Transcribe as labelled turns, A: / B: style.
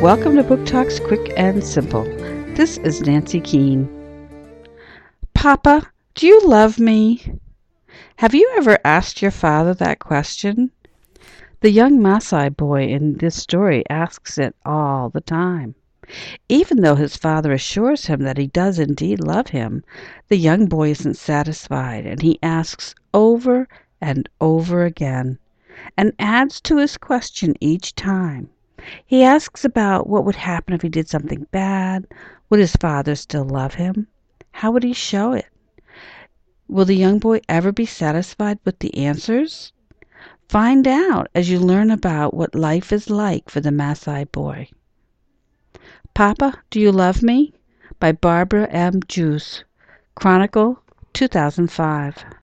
A: Welcome to Book Talks Quick and Simple. This is Nancy Keene. Papa, do you love me? Have you ever asked your father that question? The young Maasai boy in this story asks it all the time. Even though his father assures him that he does indeed love him, the young boy isn't satisfied and he asks over and over again, and adds to his question each time. He asks about what would happen if he did something bad. Would his father still love him? How would he show it? Will the young boy ever be satisfied with the answers? Find out as you learn about what life is like for the Maasai boy. Papa, Do You Love Me? by Barbara M. Joosse. Chronicle, 2005.